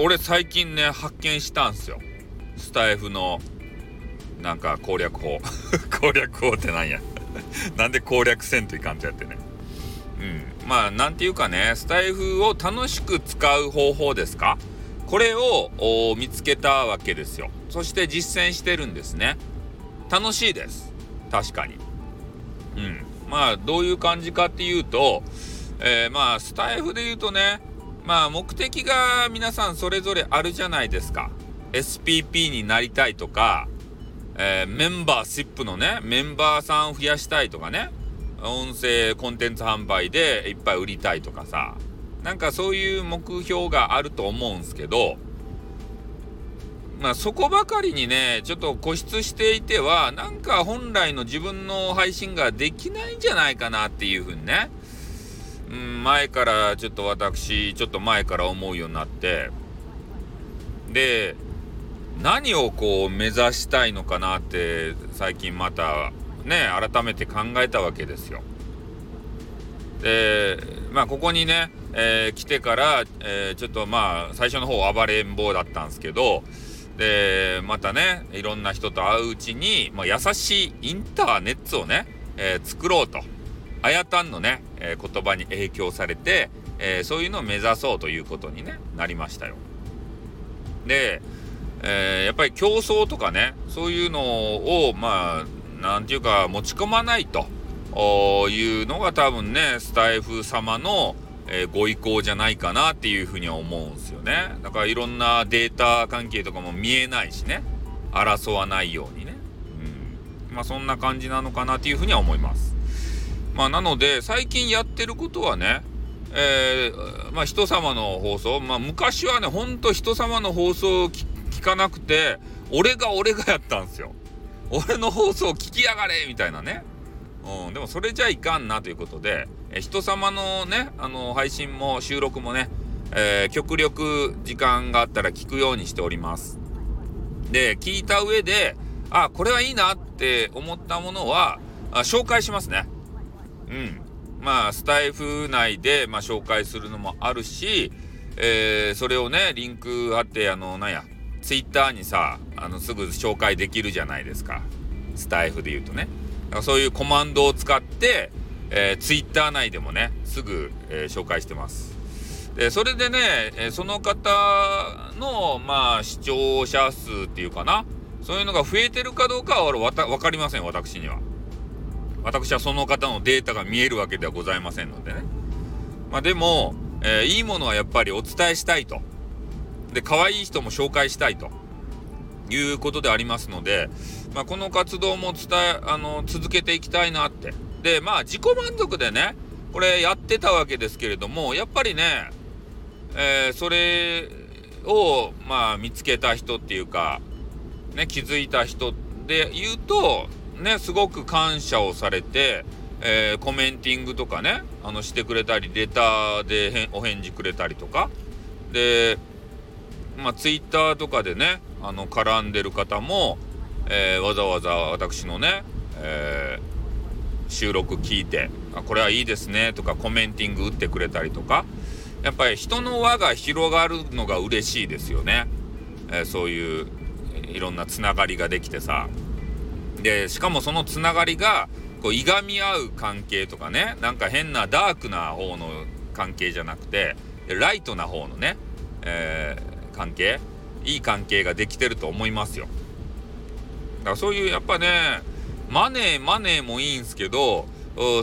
俺最近ね発見したんすよ。スタイフのなんか攻略法。攻略法ってなんや。なんで攻略せんといかんとやってね。うん。まあなんていうかねスタイフを楽しく使う方法ですか？これを見つけたわけですよ。そして実践してるんですね。楽しいです。確かに。うん。まあどういう感じかっていうと、えー、まあスタイフで言うとねまあ目的が皆さんそれぞれあるじゃないですか。SPP になりたいとかえー、メンバーシップのね、メンバーさんを増やしたいとかね、音声コンテンツ販売でいっぱい売りたいとかさ、なんかそういう目標があると思うんすけど、まあそこばかりにね、ちょっと固執していては、なんか本来の自分の配信ができないんじゃないかなっていうふうにね、前からちょっと私、ちょっと前から思うようになって、で、何をこう目指したいのかなって最近またね改めて考えたわけですよ。でまあここにね、えー、来てから、えー、ちょっとまあ最初の方暴れん坊だったんですけどでまたねいろんな人と会ううちに、まあ、優しいインターネットをね、えー、作ろうとあやたんのね、え言葉に影響されて、えそういうのを目指そうということに、ね、なりましたよ。でえー、やっぱり競争とかねそういうのをまあ何て言うか持ち込まないというのが多分ねスタイフ様の、えー、ご意向じゃないかなっていうふうには思うんですよね。だからいろんなデータ関係とかも見えないしね。争わないようにね、うん、まあそんな感じなのかなっていうふうには思います。まあなので最近やってることはねえー、まあ人様の放送まあ昔はねほんと人様の放送を聞かなくて、俺が俺がやったんですよ。俺の放送聞きやがれみたいなね。うん、でもそれじゃいかんなということで、え人様のね、あの、配信も収録もね、えー、極力時間があったら聞くようにしております。で、聞いた上で、あ、これはいいなって思ったものは、あ紹介しますね。うん。まあ、スタイフ内で、まあ、紹介するのもあるし、えー、それをね、リンク貼って、あの、なんや、ツイッターにさあのすぐ紹介できるじゃないですか。スタイフで言うとね。だからそういうコマンドを使って、えー、ツイッター内でもねすぐ、えー、紹介してます。でそれでね、えその方のまあ視聴者数っていうかな。そういうのが増えてるかどうかは分かりません私には。私はその方のデータが見えるわけではございませんのでね。まあでも、えー、いいものはやっぱりお伝えしたいと。で可愛い人も紹介したいと。いうことでありますので、まあ、この活動も伝えあの続けていきたいなって。でまあ自己満足でねこれやってたわけですけれどもやっぱりね、えー、それをまあ見つけた人っていうかね気づいた人で言うとねすごく感謝をされて、えー、コメンティングとかねあのしてくれたりレターでお返事くれたりとか。でまあ、ツイッターとかでねあの絡んでる方も、えー、わざわざ私のね、えー、収録聞いてあこれはいいですねとかコメンティング打ってくれたりとか。やっぱり人の輪が広がるのが嬉しいですよね、え、そういういろんなつながりができてさ。でしかもそのつながりがこういがみ合う関係とかねなんか変なダークな方の関係じゃなくてライトな方のね、えー関係いい関係ができてると思いますよ。だからそういうやっぱねマネーマネーもいいんすけど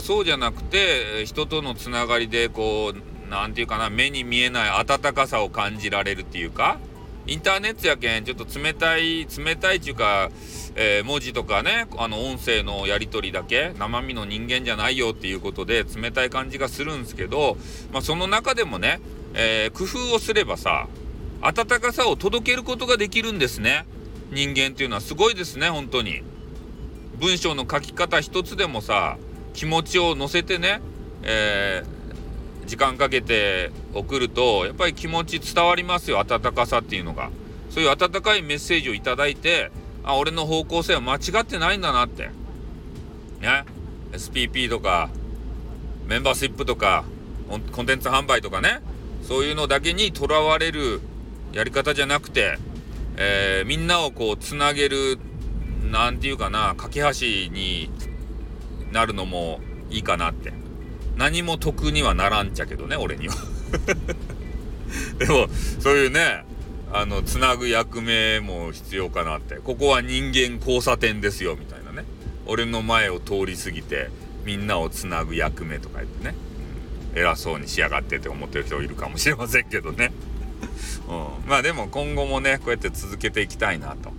そうじゃなくて人とのつながりでこう何て言うかな目に見えない温かさを感じられるっていうかインターネットやけんちょっと冷たい冷たいっていうか、えー、文字とかねあの音声のやり取りだけ生身の人間じゃないよっていうことで冷たい感じがするんですけど、まあ、その中でもね、えー、工夫をすればさ温かさを届けることができるんですね。人間っていうのはすごいですね本当に。文章の書き方一つでもさ気持ちを乗せてね、えー、時間かけて送るとやっぱり気持ち伝わりますよ温かさっていうのが。そういう温かいメッセージを頂いてあ俺の方向性は間違ってないんだなって。ね。SPP とかメンバーシップとかコンテンツ販売とかね。そういうのだけにとらわれるやり方じゃなくて、えー、みんなをこうつなげる何て言うかな架け橋になるのもいいかなって。何も得にはならんちゃけどね俺には。でもそういうねあのつなぐ役目も必要かなって。ここは人間交差点ですよみたいなね。俺の前を通り過ぎてみんなをつなぐ役目とか言ってね、うん、偉そうにしやがってって思ってる人いるかもしれませんけどね、うん、まあでも今後もねこうやって続けていきたいなと。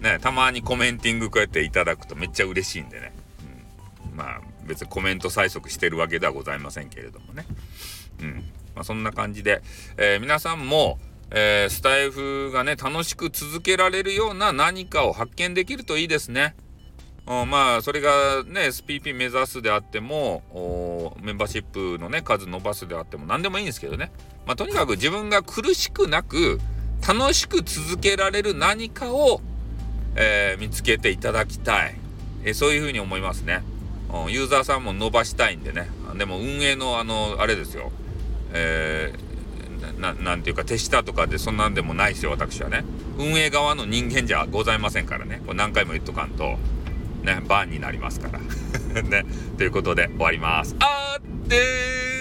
ねたまにコメンティングこうやっていただくとめっちゃ嬉しいんでね、うん、まあ別にコメント催促してるわけではございませんけれどもねうんまあ、そんな感じで、えー、皆さんもえー、スタイフがね、楽しく続けられるような何かを発見できるといいですね。うん、まあ、それがね、SPP 目指すであっても、メンバーシップのね、数伸ばすであっても何でもいいんですけどね。まあ、とにかく自分が苦しくなく、楽しく続けられる何かを、えー、見つけていただきたい。えー、そういうふうに思いますね。ユーザーさんも伸ばしたいんでね。でも運営のあの、あれですよ。えーなんていうか手下とかでそんなんでもないですよ私はね。運営側の人間じゃございませんからね。これ何回も言っとかんとねバーンになりますから。ね。ということで終わります。あーってー。